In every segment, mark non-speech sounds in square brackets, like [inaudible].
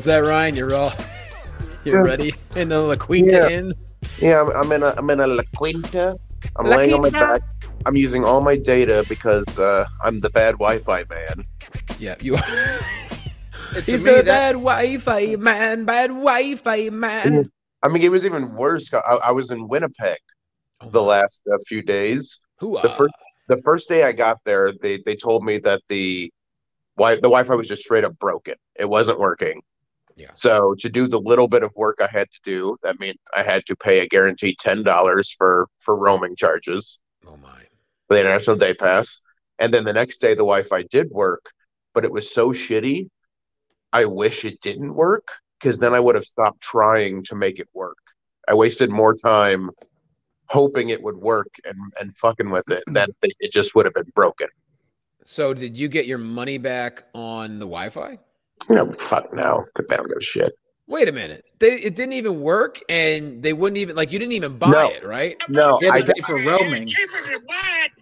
What's that, Ryan? You're all [laughs] you're ready in the La Quinta Yeah. Inn? Yeah, I'm, I'm in a I'm in a La Quinta. I'm La laying on my back. I'm using all my data because uh, I'm the bad Wi-Fi man. Yeah, you are. [laughs] To He's me, the that- bad Wi-Fi man, bad Wi-Fi man. I mean, it was even worse. I, I was in Winnipeg the last uh, few days. Who? The first the first day I got there, they they told me that the wi the Wi-Fi was just straight up broken. It wasn't working. Yeah. So to do the little bit of work I had to do, that meant I had to pay a guaranteed ten dollars for for roaming charges. Oh my. for the international day pass. And then the next day, the Wi Fi did work, but it was so shitty. I wish it didn't work because then I would have stopped trying to make it work. I wasted more time hoping it would work and, and fucking with it than it it just would have been broken. So did you get your money back on the Wi-Fi? You know, fuck now. They don't give a shit. Wait a minute. They, it didn't even work, and they wouldn't even like you didn't even buy No. it, right? No, You I had to pay for roaming. [laughs]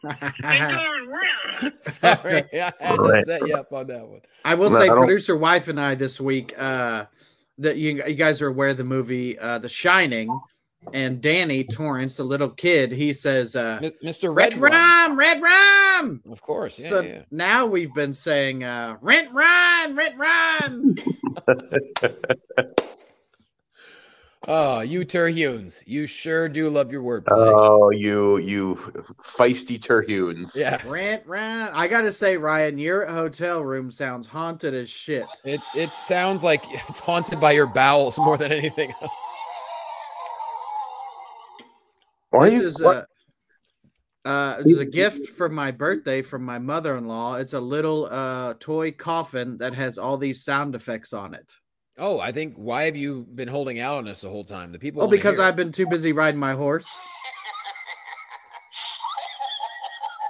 [laughs] Sorry, I had to Right. set you up on that one. I will No, say, I producer wife and I this week, uh, that you, you guys are aware of the movie uh, The Shining, and Danny Torrance, the little kid, he says, uh, Mr. "Red Red Rum. Rum, Red Rum." Of course, yeah, so yeah. now we've been saying, uh, "Rent Run, Rent Run." Oh, [laughs] you Terhunes, you sure do love your wordplay. Oh, you you feisty terhunes. yeah, [laughs] Rent Run. I gotta say, Ryan, your hotel room sounds haunted as shit. it it sounds like it's haunted by your bowels more than anything else. Why this you, is what- a uh, it's a gift for my birthday from my mother-in-law. It's a little uh, toy coffin that has all these sound effects on it. Oh, I think why have you been holding out on us the whole time? The people. Oh, because hear. I've been too busy riding my horse.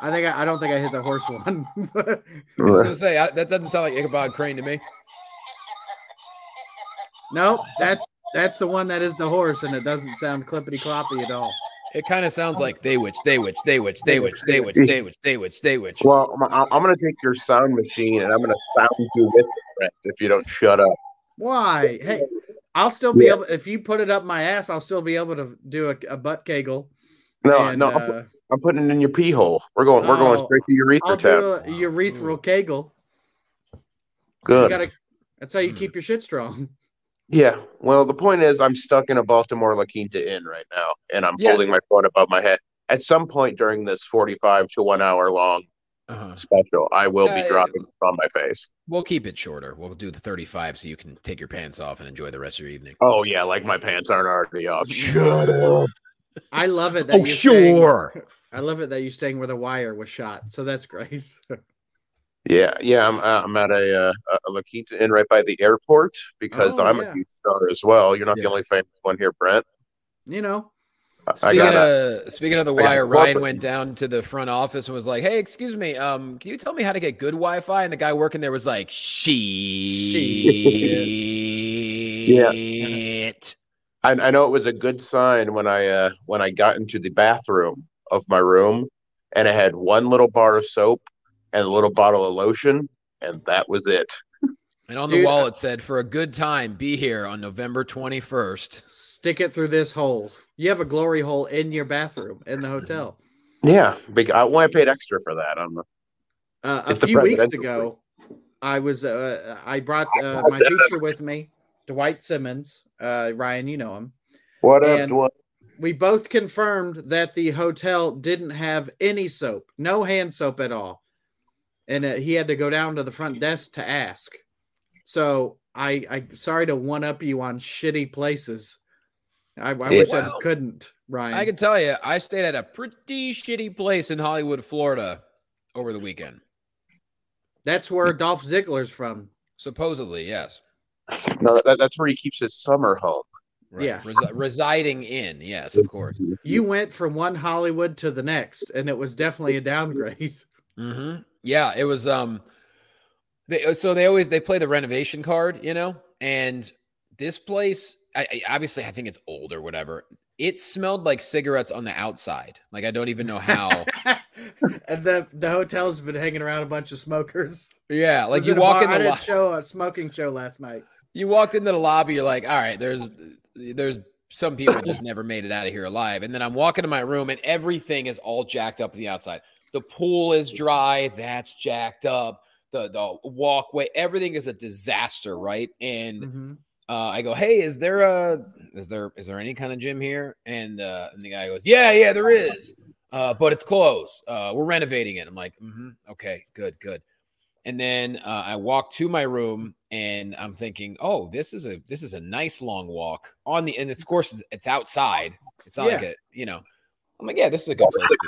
I think I, I don't think I hit the horse one. [laughs] I was gonna say I, that doesn't sound like Ichabod Crane to me. nope, that that's the one that is the horse, and it doesn't sound clippity cloppy at all. It kind of sounds like they witch, they witch, they witch, they witch, they witch, they witch, they witch, they witch. Well, I'm, I'm I'm gonna take your sound machine and I'm gonna sound you with it if you don't shut up. Why? Hey, I'll still be Yeah. able if you put it up my ass. I'll still be able to do a, a butt kegel. No, and, no, I'm, uh, put- I'm putting it in your pee hole. We're going. We're going Oh, straight to urethra I'll tap. do a urethral kegel. You Good. gotta. That's how you Hmm. keep your shit strong. Yeah. Well, the point is, I'm stuck in a Baltimore La Quinta Inn right now, and I'm Yeah. holding my phone above my head. At some point during this 45 to one hour long Uh-huh. special, I will Yeah, be dropping it on my face. We'll keep it shorter. We'll do the 35 so you can take your pants off and enjoy the rest of your evening. Oh yeah, like my pants aren't already off. [laughs] Shut up. I love it. That Oh, you're staying- sure. [laughs] I love it that you're staying where the wire was shot. So that's [laughs] great. Yeah, yeah. I'm uh, I'm at a, uh, a La Quinta Inn right by the airport because Oh, I'm yeah. a huge star as well. You're not Yeah. the only famous one here, Brent. you know, I- I Speaking got a- of speaking of the wire, Ryan went down to the front office and was like, "Hey, excuse me, um, can you tell me how to get good Wi-Fi?" And the guy working there was like, "Shit." I, I know it was a good sign when I uh, when I got into the bathroom of my room, and I had one little bar of soap and a little bottle of lotion, and that was it. [laughs] And on the wall it said, "For a good time, be here on November 21st." stick it through this hole. You have a glory hole in your bathroom in the hotel. Yeah, big. I, well, I paid extra for that. I'm Uh, a few weeks ago, I was uh, I brought uh, my teacher with me, Dwight Simmons. Uh, Ryan, you know him. what up, And- Dwight? we both confirmed that the hotel didn't have any soap, no hand soap at all, and uh, he had to go down to the front desk to ask. So I, I sorry to one up you on shitty places. I, I Yeah. wish I couldn't, Ryan. I can tell you, I stayed at a pretty shitty place in Hollywood, Florida over the weekend. That's where Dolph Ziggler's from. Supposedly, yes. No, that, that's where he keeps his summer home. Right. Yeah. Resi- residing in, yes, of course. You went from one Hollywood to the next, and it was definitely a downgrade. hmm Yeah, it was. Um, they so they always they play the renovation card, you know, and this place, I, I obviously I think it's old or whatever. It smelled like cigarettes on the outside. Like I don't even know how. [laughs] and the the hotel's been hanging around a bunch of smokers. yeah, like you walk in I the did lo- show a smoking show last night. you walked into the lobby. You're like, all right, there's there's some people just never made it out of here alive. And then I'm walking to my room, and everything is all jacked up on the outside. The pool is dry. That's jacked up. The the walkway, everything is a disaster, right? And Mhm. uh, I go, "Hey, is there a is there is there any kind of gym here?" And uh, and the guy goes, "Yeah, yeah, there is, uh, but it's closed. Uh, we're renovating it." I'm like, mm-hmm, "Okay, good, good." And then uh, I walk to my room, and I'm thinking, "Oh, this is a this is a nice long walk on the and it's, of course it's, outside. It's not like Yeah. a you know." I'm like, "Yeah, this is a good place to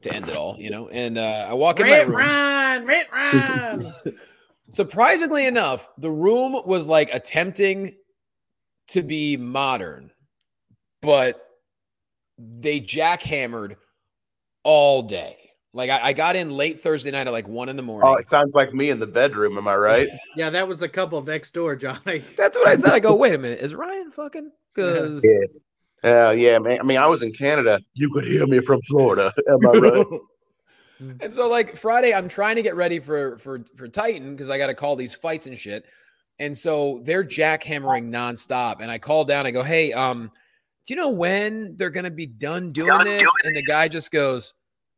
to end it all," you know. And uh, I walk in my room. Ryan, rent Ryan. [laughs] [laughs] Surprisingly enough, the room was like attempting to be modern, but they jackhammered all day. Like I, I got in late Thursday night at like one in the morning. Oh, it sounds like me in the bedroom. Am I right? [laughs] yeah, that was the couple next door, Jonny. That's what I said. I go, wait a minute, is Ryan fucking? Because Yeah. Yeah, yeah, man. I mean, I was in Canada. You could hear me from Florida. [laughs] Am I right? [laughs] and so like Friday, I'm trying to get ready for for for Titan because I got to call these fights and shit. And so they're jackhammering nonstop. And I call down. I go, hey, um, do you know when they're gonna be done doing this? And the guy just goes,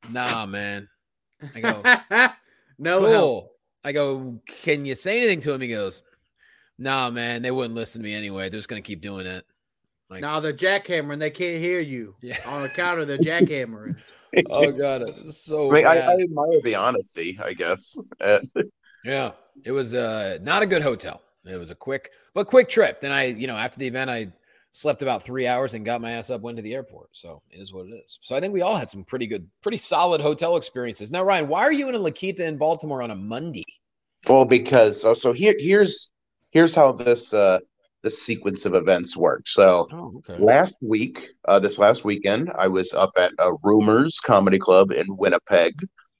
nah, man. I go, [laughs] no help. cool. I go, can you say anything to him? He goes, nah, man. They wouldn't listen to me anyway. They're just gonna keep doing it. Like, Now they're jackhammering. They can't hear you yeah. on account of the jackhammering. [laughs] Oh god, it so I, mean, I. I admire the honesty, I guess. Uh, [laughs] Yeah, it was uh not a good hotel. It was a quick but quick trip. Then I, you know, after the event, I slept about three hours and got my ass up, went to the airport. So it is what it is. So I think we all had some pretty good, pretty solid hotel experiences. Now, Ryan, why are you in a Lakita in Baltimore on a Monday? well, because so, so here here's here's how this uh this sequence of events works. So Oh, okay. last week, uh, this last weekend, I was up at a Rumors Comedy Club in Winnipeg.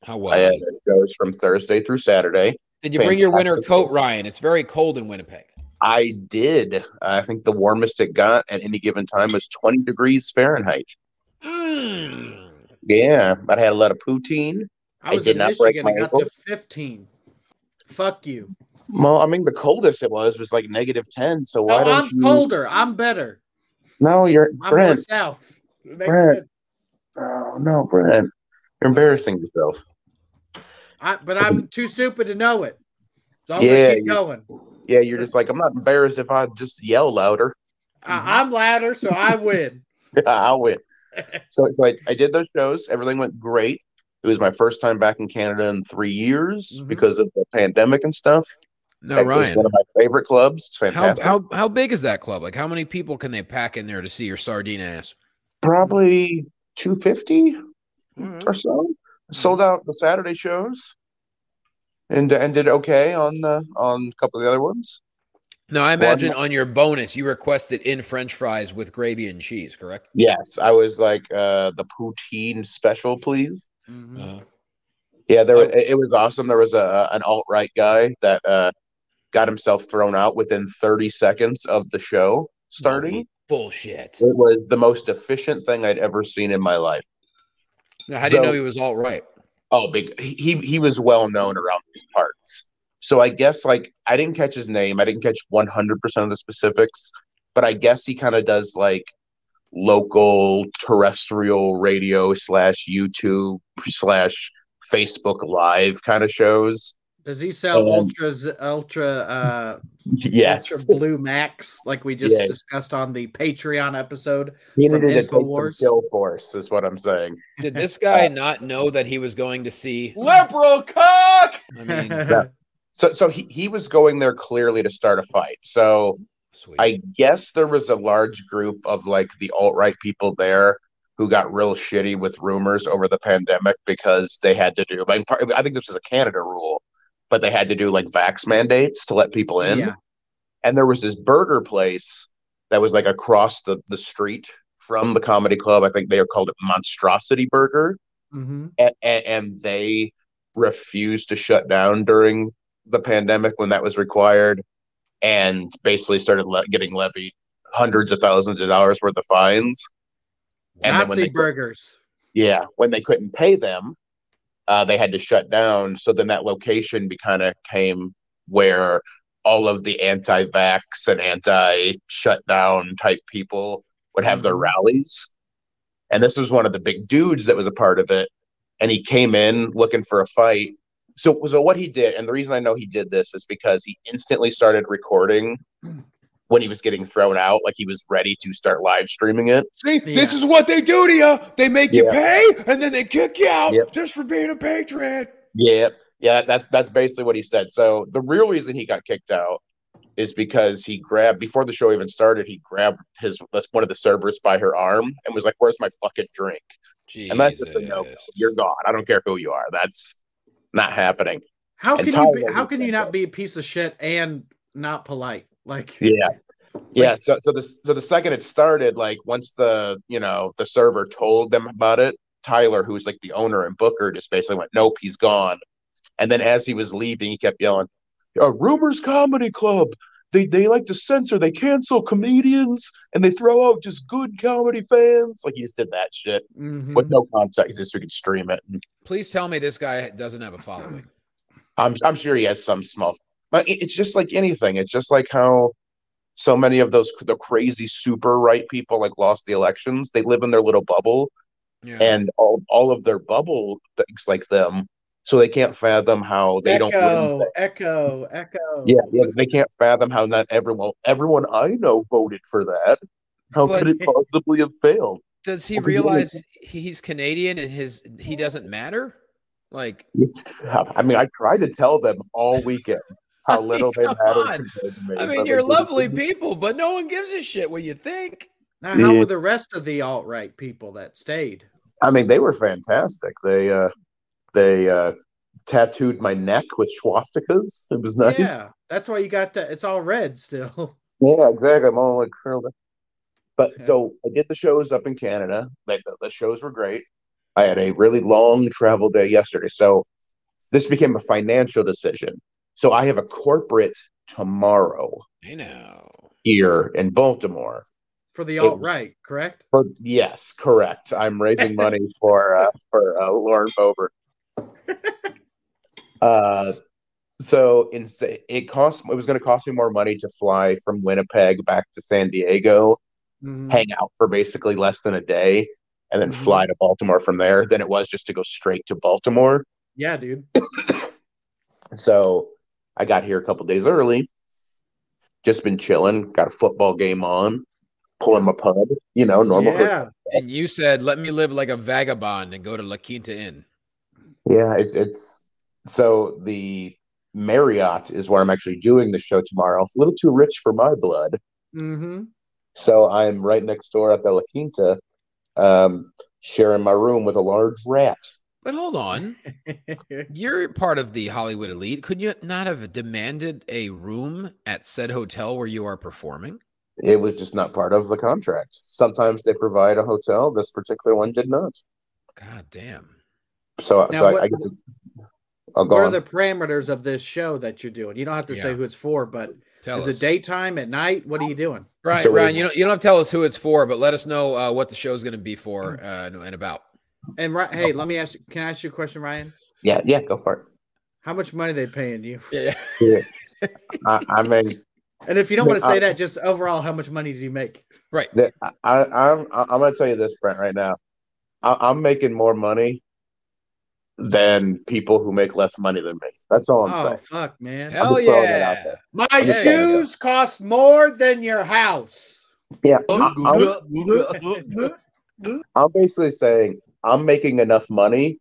How I well? had shows from Thursday through Saturday. Did you bring your winter coat, Ryan? It's very cold in Winnipeg. I did. I think the warmest it got at any given time was 20 degrees Fahrenheit. Mm. Yeah, I had a lot of poutine. I I was did in not break Michigan. I got ankle. to 15. Fuck you. Well, I mean, the coldest it was was like negative 10. So why No, don't I'm you? colder. I'm better. No, you're I'm Brent. south. Makes Brent. sense. Oh, no, Brent. You're embarrassing yourself. I, but I'm too stupid to know it. So I'm Yeah, gonna keep going. Yeah, you're just like, I'm not embarrassed if I just yell louder. I, I'm louder, so I win. [laughs] I'll win. So, so I, I did those shows. Everything went great. It was my first time back in Canada in three years Mhm. because of the pandemic and stuff. No, was Ryan. one of my favorite clubs. It's How, fantastic. how how big is that club? Like, how many people can they pack in there to see your sardine ass? Probably 250 All right. or so. Sold out the Saturday shows, and and did okay on uh, on a couple of the other ones. No, I imagine on your bonus you requested in French fries with gravy and cheese, correct? Yes, I was like uh, the poutine special, please. Mhm. Uh, Yeah, there was, Oh. it it was awesome. There was a an alt right guy that uh, got himself thrown out within 30 seconds of the show starting. bullshit. It was the most efficient thing I'd ever seen in my life. Now, how do you know he was all right? Oh, big. He he- he was well known around these parts. So I guess like I didn't catch his name. I didn't catch 100% of the specifics, but I guess he kind of does like local terrestrial radio slash YouTube slash Facebook live kind of shows. Does he sell Um, ultras ultra uh Yes, ultra blue max like we just Yeah. discussed on the Patreon episode? he needed to take some kill force, is what I'm saying. Did this guy not know that he was going to see? Liberal cock. I mean, [laughs] Yeah. So, so he, he was going there clearly to start a fight. So sweet. I guess there was a large group of like the alt right people there who got real shitty with rumors over the pandemic because they had to do. I, mean, part, I think this is a Canada rule, but they had to do like vax mandates to let people in. Yeah. And there was this burger place that was like across the the street from the comedy club. I think they are called it Monstrosity Burger, hmm and, and they refused to shut down during the pandemic when that was required and basically started le- getting levied hundreds of thousands of dollars worth of fines And Nazi burgers. yeah when they couldn't pay them uh, they had to shut down so then that location kind of came where all of the anti-vax and anti-shutdown type people would have their Mhm. rallies and this was one of the big dudes that was a part of it and he came in looking for a fight so so what he did and the reason i know he did this is because he instantly started recording when he was getting thrown out like he was ready to start live streaming it See, this is what they do to you. They make you Yeah. pay, and then they kick you out Yep. just for being a patriot. Yeah, yeah, that that's basically what he said. So the real reason he got kicked out is because he grabbed before the show even started. He grabbed his one of the servers by her arm and was like, "Where's my fucking drink?" And that's just a no. You're gone. I don't care who you are. That's not happening. How can you be, how can you not be a piece of shit and not polite? Like Yeah. Yeah, so so the so the second it started, like once the you know the server told them about it, Tyler, who's like the owner and booker, just basically went, "Nope, he's gone." And then as he was leaving, he kept yelling, uh, "Rumors Comedy Club, they they like to censor, they cancel comedians, and they throw out just good comedy fans." Like he just did that shit mhm. with no context, just so we could stream it. Please tell me this guy doesn't have a following. I'm I'm sure he has some small, but it's just like anything. It's just like how so many of those the crazy super right people like lost the elections. They live in their little bubble, Yeah. and all all of their bubble things like them, so they can't fathom how they don't. echo, Win. echo, echo. Yeah, yeah, they can't fathom how not everyone everyone I know voted for that. How But- could it possibly have failed? Does he Well, 'cause you only- realize he's Canadian and his he doesn't matter? Like, I mean, I tried to tell them all weekend [laughs] how little they Come mattered on. to me. I mean, you're lovely [laughs] people, but no one gives a shit what you think. Now, how Yeah. were the rest of the alt right people that stayed? I mean, they were fantastic. They uh they uh tattooed my neck with swastikas. It was nice. Yeah, that's why you got that. It's all red still. [laughs] Yeah, exactly. I'm all like curled up. But Okay. so I did the shows up in Canada. Like the, the shows were great. I had a really long travel day yesterday. So this became a financial decision. So I have a corporate tomorrow I know. here in Baltimore. For the alt right, correct? For yes, correct. I'm raising [laughs] money for uh, for uh, Lauren Boebert. [laughs] Uh, so in, it cost it was going to cost me more money to fly from Winnipeg back to San Diego, Mhm. hang out for basically less than a day, and then Mhm. fly to Baltimore from there than it was just to go straight to Baltimore. Yeah, dude. [coughs] So I got here a couple days early. Just been chilling. Got a football game on. Pulling my pud. You know, normal. Yeah, And you said, "Let me live like a vagabond and go to La Quinta Inn." Yeah, it's it's so the Marriott is where I'm actually doing the show tomorrow. A little too rich for my blood. hmm So I'm right next door at the La Quinta, um, sharing my room with a large rat. But hold on, [laughs] you're part of the Hollywood elite. Could you not have demanded a room at said hotel where you are performing? It was just not part of the contract. Sometimes they provide a hotel. This particular one did not. God damn. So, Now, so I, what- I get to. I'll go what are the parameters of this show that you're doing? You don't have to say who it's for, but Tell is us. it daytime at night? What are you doing? Right, So Ryan. You don't you don't have to tell us who it's for, but let us know uh, what the show is going to be for uh, and about. And Ri- hey, let me ask you. Can I ask you a question, Ryan? Yeah, yeah, go for it. How much money they paying you? Yeah. I, I [laughs] mean, And if you don't want to say that, just overall, how much money do you make? Right. that I, I'm I'm going to tell you this, Brent, right now. I, I'm making more money than people who make less money than me. That's all I'm saying. Oh saying. fuck, man! Hell just throwing that out yeah. there. My I'm shoes cost more than your house. Yeah, I- I'm, I'm basically saying I'm making enough money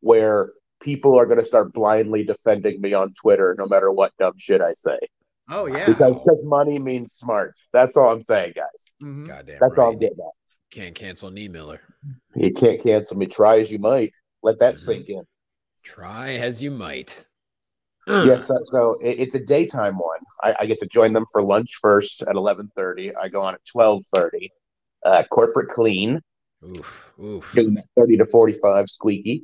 where people are going to start blindly defending me on Twitter no matter what dumb shit I say Oh yeah. because because money means smart. That's all I'm saying, guys. Mhm. Goddamn That's all right. I'm getting at. Can't cancel Nee Miller. You can't cancel me. Try as you might. Let that Mhm. sink in. Try as you might. Yes, [sighs] so, so it, it's a daytime one. I, I get to join them for lunch first at eleven thirty. I go on at twelve thirty. Uh, corporate clean, Oof. Oof. doing that thirty to forty five squeaky.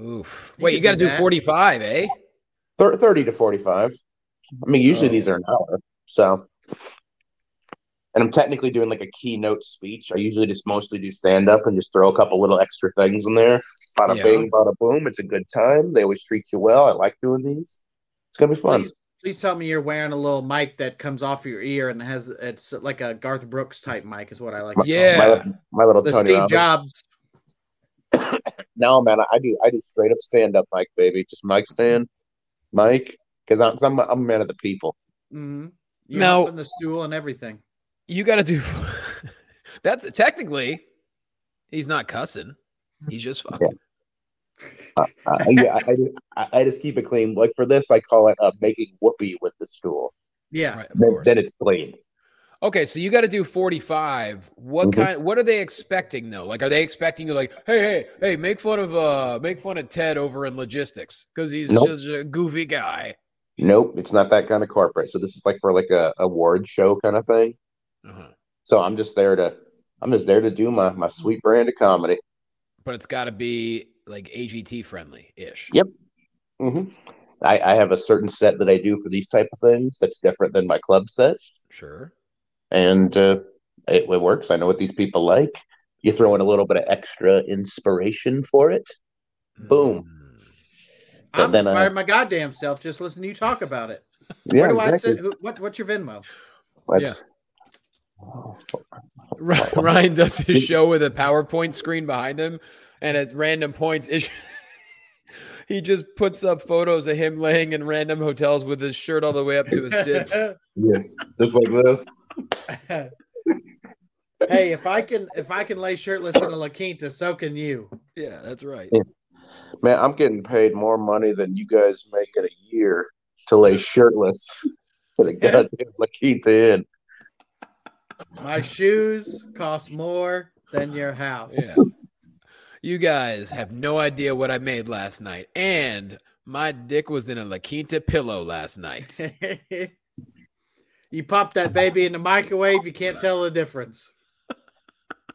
Oof. Wait, could you got to do do 45, eh? Thir- thirty to forty five. I mean, usually Oh. these are an hour. So, and I'm technically doing like a keynote speech. I usually just mostly do stand up and just throw a couple little extra things in there. Bada Yeah. bing, bada boom. It's a good time. They always treat you well. I like doing these. It's gonna be fun. Please, please tell me you're wearing a little mic that comes off your ear and has it's like a Garth Brooks type mic is what I like. to call it. Yeah. My, little- my little The Tony Steve Robbins. Jobs. [coughs] No, man, I do I do straight up stand up mic, baby. Just mic stand, mic, because I'm, 'cause I'm I'm a man of the people. Mm-hmm. You Now- now in the stool and everything. You got to do. [laughs] That's technically, he's not cussing. He's just fucking. Uh, yeah, I, I, just- I, I just keep it clean. Like for this, I call it uh, making whoopee with the stool. Yeah. Right, of Then, course. then it's clean. Okay, so you got to do 45. What Mhm. kind what are they expecting though? Like are they expecting you like, "Hey, hey, hey, make fun of uh make fun of Ted over in logistics cuz he's Nope. just a goofy guy." Nope, it's not that kind of corporate. So this is like for like a award show kind of thing. Uh-huh. So I'm just there to I'm just there to do my my sweet brand of comedy. But it's got to be like AGT friendly ish. Yep. hmm I, I have a certain set that I do for these type of things that's different than my club set, Sure. and uh, it, it works. I know what these people like. You throw in a little bit of extra inspiration for it. Boom. Mm. But I'm then, uh, inspired my goddamn self just listening to you talk about it. Yeah, Where do I exactly. sit? Who, what, what's your Venmo? Let's- Ry- [laughs] Ryan does his show with a PowerPoint screen behind him, and at random points, it- [laughs] he just puts up photos of him laying in random hotels with his shirt all the way up to his tits. [laughs] Yeah, just like this. hey, if I can if I can lay shirtless in a La Quinta, so can you. yeah, that's right. Yeah. Man, I'm getting paid more money than you guys make in a year to lay shirtless at a goddamn La Quinta Inn. My shoes cost more than your house. Yeah. You guys have no idea what I made last night, and my dick was in a La Quinta pillow last night. [laughs] you pop that baby in the microwave, you can't tell the difference.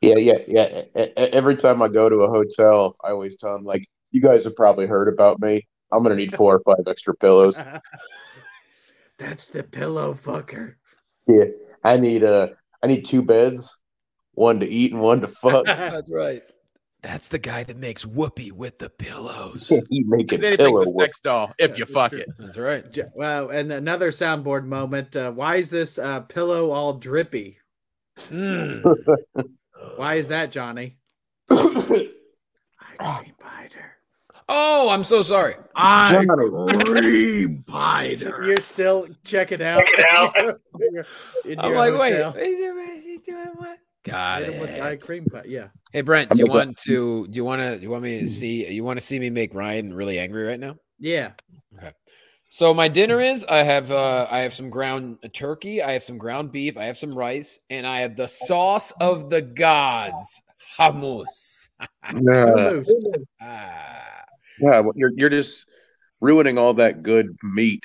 Yeah, yeah, yeah. Every time I go to a hotel, I always tell them like, "You guys have probably heard about me. I'm gonna need four or five extra pillows. [laughs] That's the pillow fucker. Yeah, I need uh, I need two beds, one to eat and one to fuck. [laughs] That's right. That's the guy that makes whoopee with the pillows. [laughs] he making Then he thinks pillow it's whoop. sex doll if you fuck true. it. That's right. Well, and another soundboard moment. Uh, why is this uh, pillow all drippy? Mm. Why is that, Jonny? [laughs] I cream pied her. Oh, I'm so sorry. I Jonny. cream pied her. [laughs] You're still checking out. [laughs] In I'm your like, wait, hotel. he's doing, he's doing what? Got Hit him with I it. cream pie. Yeah. Hey Brent, do you want to? Do you want to? You want me to see? You want to see me make Ryan really angry right now? Yeah. Okay. So my dinner is I have uh I have some ground turkey, I have some ground beef, I have some rice, and I have the sauce of the gods, hummus. [laughs] Yeah, Ah, yeah, well, you're you're just ruining all that good meat.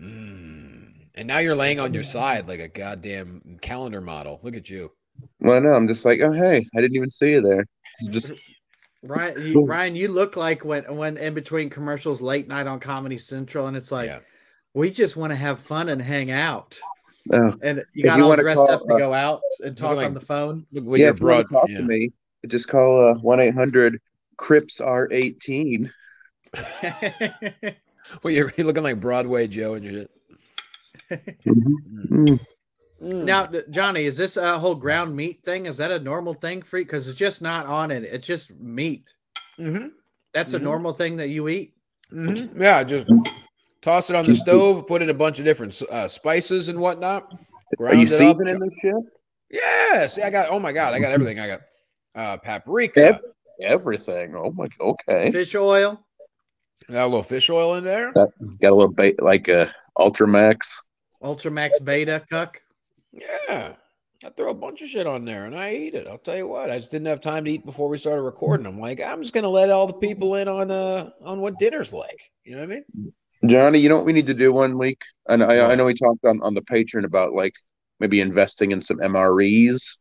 mm. And now you're laying on your side like a goddamn calendar model. Look at you. Well, no, I'm just like, oh hey, I didn't even see you there. It's just [laughs] Ryan, you, Ryan, you look like when when in between commercials, late night on Comedy Central, and it's like yeah. we just want to have fun and hang out. oh, And you got you all dressed call, up to uh, go out and talk like- on the phone. Look what yeah. your If you want to talk yeah. to me, just call uh one eight hundred Crips are eighteen. [laughs] Well, you're, you're looking like Broadway Joe and your shit. Mm. now, Jonny, is this a whole ground meat thing? Is that a normal thing for you? Because it's just not on it. It's just meat. Mm-hmm. That's a Mhm. normal thing that you eat. Mhm. Yeah, just toss it on the stove, put in a bunch of different uh, spices and whatnot. Are you it up. seasoning this shit? Yes, I got. Oh my god, I got everything. I got uh, paprika. Yep. Everything. Oh my. God, okay. Fish oil. Got a little fish oil in there. Got a little bait like a Ultramax. Ultramax Beta Cuck. Yeah, I throw a bunch of shit on there and I eat it. I'll tell you what, I just didn't have time to eat before we started recording. I'm like, I'm just gonna let all the people in on uh on what dinner's like. You know what I mean? Jonny, you know what we need to do one week? And I, I know we talked on, on the Patreon about like maybe investing in some MREs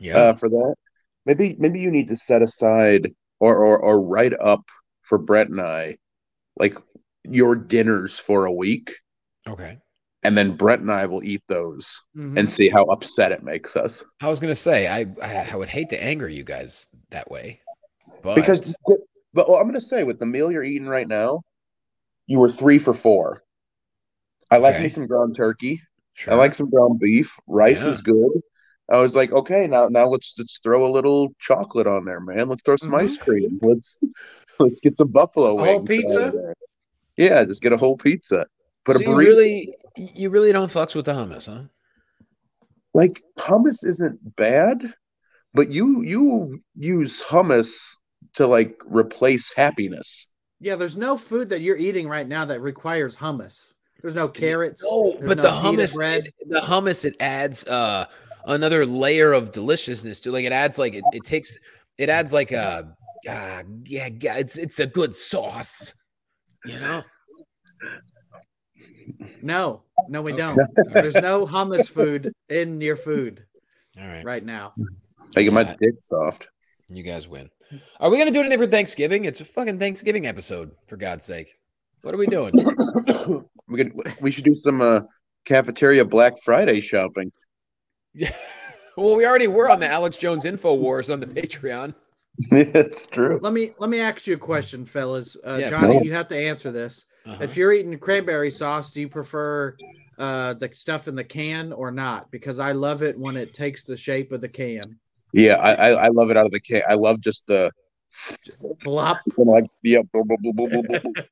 Yeah. uh, for that. Maybe maybe you need to set aside or, or or write up for Brent and I like your dinners for a week, okay. and then Brent and I will eat those Mhm. and see how upset it makes us. I was gonna say I I, I would hate to anger you guys that way, but Because, but well, I'm gonna say with the meal you're eating right now, you were three for four. I like Okay. me some ground turkey. sure. I like some ground beef. Rice Yeah. is good. I was like, okay, now now let's let's throw a little chocolate on there, man. Let's throw some Mhm. ice cream. Let's [laughs] let's get some buffalo A wings. whole pizza? Yeah, just get a whole pizza. Put so a you really you really don't fucks with the hummus, huh? like hummus isn't bad, but you you use hummus to like replace happiness. Yeah, there's no food that you're eating right now that requires hummus. There's no carrots. No, there's but no the hummus, bread. it- the hummus, it adds uh another layer of deliciousness to. Like it adds like it, it takes it adds like a uh, yeah, yeah, it's it's a good sauce. You know, No, no, we Okay. don't. [laughs] There's no hummus food in your food all right, right now. Making my Yeah. dick soft. you guys win. Are we gonna do anything for Thanksgiving? It's a fucking Thanksgiving episode, for God's sake. What are we doing? [coughs] we could we should do some uh, cafeteria Black Friday shopping. [laughs] well, we already were on the Alex Jones Info Wars on the Patreon. [laughs] it's true. Let me let me ask you a question, fellas. Uh, Yeah, Jonny, please. you have to answer this. Uh-huh. If you're eating cranberry sauce, do you prefer uh, the stuff in the can or not? Because I love it when it takes the shape of the can. Yeah, I, I I love it out of the can. I love just the Plop. [laughs] like yeah. blah, blah, blah, blah, blah, blah.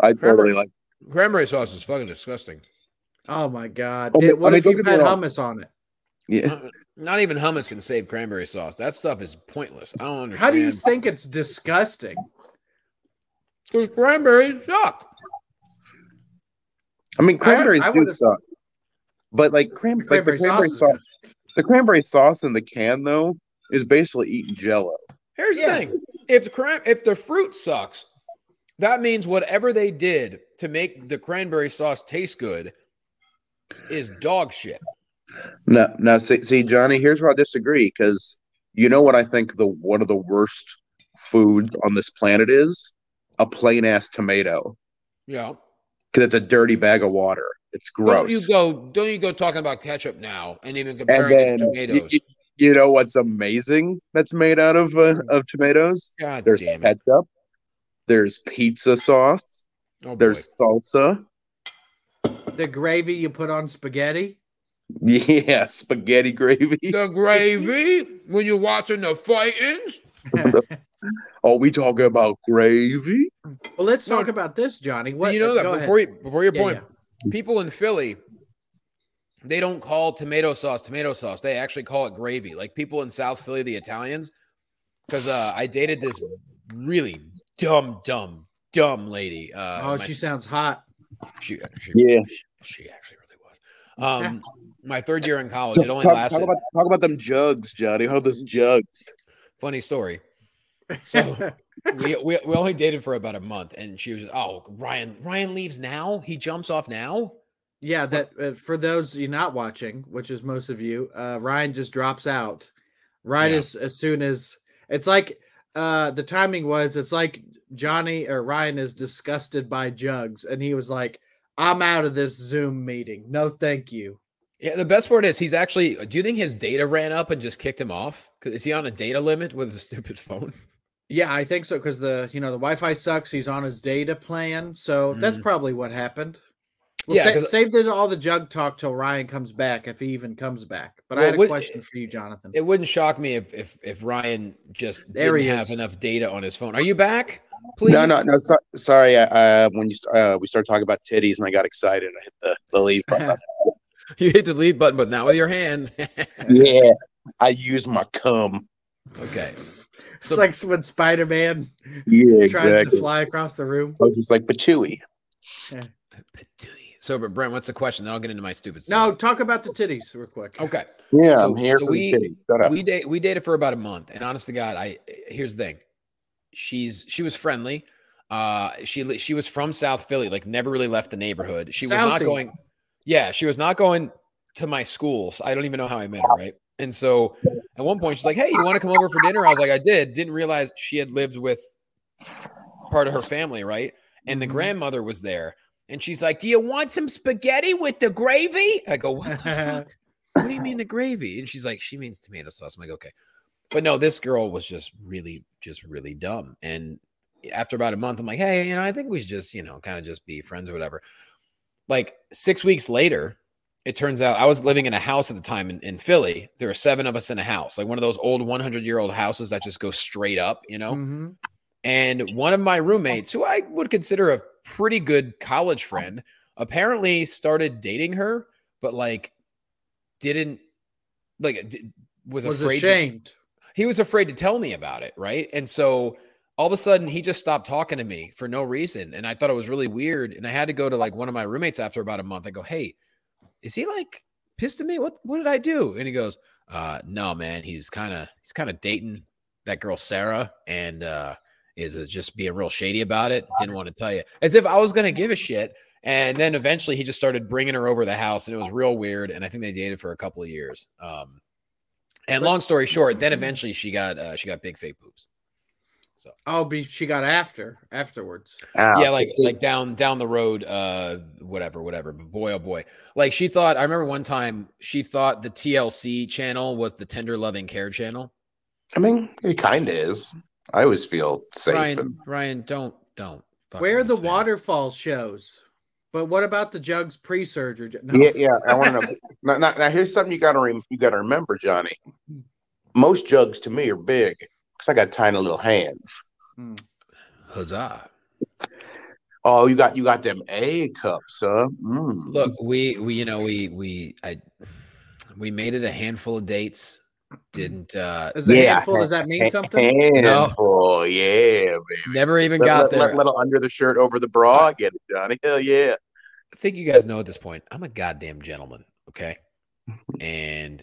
I totally like. Cranberry sauce is fucking disgusting. Oh my god! Oh, Dude, what I mean, if you get me had hummus on it? Yeah, Not even hummus can save cranberry sauce. That stuff is pointless. I don't understand. How do you think it's disgusting? Because cranberries suck. I mean I- cranberries I do suck, but like cran like Cranberry the cranberry sauce sauce, the cranberry sauce in the can though is basically eating Jello. Here's Yeah. the thing: if the cran- if the fruit sucks, that means whatever they did to make the cranberry sauce taste good is dog shit. No, now see, see, Jonny, here's where I disagree because you know what I think the one of the worst foods on this planet is a plain ass tomato Yeah. because it's a dirty bag of water. It's gross. Don't you go? Don't you go talking about ketchup now and even comparing and it to then tomatoes? you- you know what's amazing that's made out of uh, of tomatoes? God There's damn it! ketchup. There's pizza sauce. Oh boy. There's salsa. The gravy you put on spaghetti. [laughs] Yeah, spaghetti gravy. the gravy when you're watching the fightings. well, [laughs] Oh, we talking about gravy? Well, let's No, talk about this, Jonny. What you know that before ahead. you before your Yeah, point, people in Philly, they don't call tomato sauce tomato sauce. They actually call it gravy. Like people in South Philly, the Italians, because uh, I dated this really dumb, dumb, dumb lady. Uh, Oh, my she sounds hot. she, she, Yeah. she actually really was. Um, my third year in college, it only talk, lasted. talk about talk about them jugs, Jonny. How those jugs? funny story. So [laughs] we, we we only dated for about a month, and she was, oh, Ryan, Ryan leaves now. He jumps off now. Yeah, that uh, for those you not watching, which is most of you, uh, Ryan just drops out right Yeah. as as soon as it's like uh the timing was it's like Jonny or Ryan is disgusted by jugs, and he was like, "I'm out of this Zoom meeting. No, thank you." Yeah, the best part is he's actually. Do you think his data ran up and just kicked him off? Is he on a data limit with his [laughs] stupid phone? Yeah, I think so because the you know the Wi-Fi sucks. He's on his data plan, so that's Mhm. probably what happened. Well, Yeah, sa- save the, all the jug talk till Ryan comes back, if he even comes back. But I Well, had a would- question for you, Jonathan. It wouldn't shock me if if if Ryan just There didn't he have enough data on his phone. Are you back? Please. No, no, no. So, sorry. Uh, when you uh, we started talking about titties, and I got excited, I hit the, the leave button. [laughs] [laughs] You hit the lead button, but not with your hand. [laughs] yeah, I use my cum. okay. it's So like when Spider Man Yeah, tries to fly across the room. I was just like Patooey. so, but Brent, what's the question? Then I'll get into my stupid. No, talk about the titties real quick. Okay. Yeah, So- I'm here so for we- the titties. Shut up. we date we dated for about a month and honest to god i here's the thing she's she was friendly uh she she was from south philly like never really left the neighborhood she was not going yeah she was not going to my school so i don't even know how i met her right and so at one point she's like hey you want to come over for dinner i was like i did didn't realize she had lived with part of her family right and the Mhm. grandmother was there and she's like do you want some spaghetti with the gravy i go what the fuck what do you mean the gravy? And she's like, she means tomato sauce. I'm like, okay. But no, this girl was just really, just really dumb. And after about a month, I'm like, hey, you know, I think we should just, you know, kind of just be friends or whatever. Like six weeks later, it turns out I was living in a house at the time in, in Philly. There were seven of us in a house, like one of those old 100 year old houses that just go straight up, you know? Mhm. And one of my roommates, who I would consider a pretty good college friend, apparently started dating her, but like didn't like was, Was afraid. to- ashamed. he was afraid to tell me about it, right? And so all of a sudden he just stopped talking to me for no reason, and I thought it was really weird. And I had to go to like one of my roommates after about a month. I go, "Hey, is he like pissed at me? What what did I do?" And he goes, uh, "No, man. He's kind of he's kind of dating that girl Sarah, and uh, is uh, just being real shady about it. Didn't want to tell you, as if I was gonna give a shit." And then eventually he just started bringing her over the house, and it was real weird. And I think they dated for a couple of years. Um, and long story short, then eventually she got uh, she got big fake boobs. So Oh, be she got after afterwards. Ow. yeah, like like down down the road, uh, whatever, whatever. But boy, oh boy, like she thought. I remember one time she thought the TLC channel was the Tender Loving Care channel. I mean, it kind of is. I always feel safe. Ryan, and- Ryan, don't don't. Where are the defend. waterfall shows? But what about the jugs pre-surgery? No. Yeah, yeah. I want to know. now, now, now, here's something you gotta rem- you gotta remember, Jonny. Most jugs to me are big because I got tiny little hands. Huzzah! Oh, you got you got them A cups, huh? Mm. Look, we we you know we we I we made it a handful of dates. Didn't uh Is a Yeah. handful? Does that mean something? handful, yeah, baby. never even Let- got let- there. let- little under the shirt, over the bra. I Get it, Jonny? Hell yeah. I think you guys know at this point, I'm a goddamn gentleman, okay? [laughs] And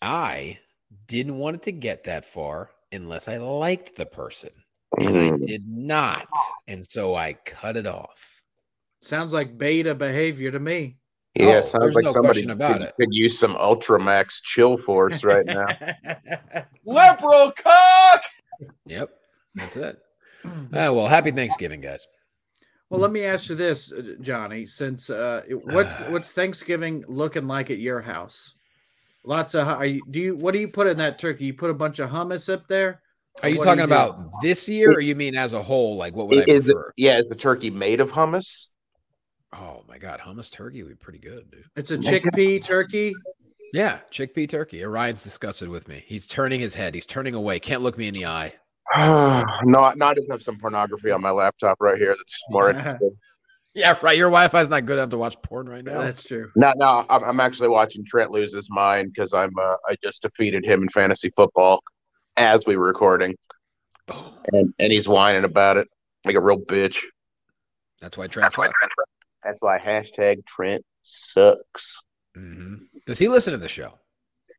I didn't want it to get that far unless I liked the person. And I Mm. did not. And so I cut it off. Sounds like beta behavior to me. Yeah, Oh, sounds like no somebody question about could, it. could use some Ultramax chill force right now. [laughs] Liberal cock. Yep. That's it. [clears throat] Ah, well, happy Thanksgiving, guys. well, let me ask you this, uh, Jonny. Since uh, it- what's what's Thanksgiving looking like at your house? Lots of. hu- Are you, do you? What do you put in that turkey? You put a bunch of hummus up there. Are you What do talking do? about this year or you mean as a whole? Like what would I Is the, prefer? yeah, is the turkey made of hummus? Oh my god, hummus turkey would be pretty good, dude. It's a oh chickpea turkey. Yeah, chickpea turkey. Orion's disgusted with me. He's turning his head. He's turning away. Can't look me in the eye. [sighs] no, no, I just have some pornography on my laptop right here that's more [laughs] interesting. Yeah, right. Your Wi-Fi's not good enough to watch porn right now. That's true. No, no, I'm, I'm actually watching Trent lose his mind because I'm uh, I just defeated him in fantasy football as we were recording, Boom. and and he's whining about it like a real bitch. That's why Trent That's, sucks. That's why hashtag Trent sucks. hmm Does he listen to the show?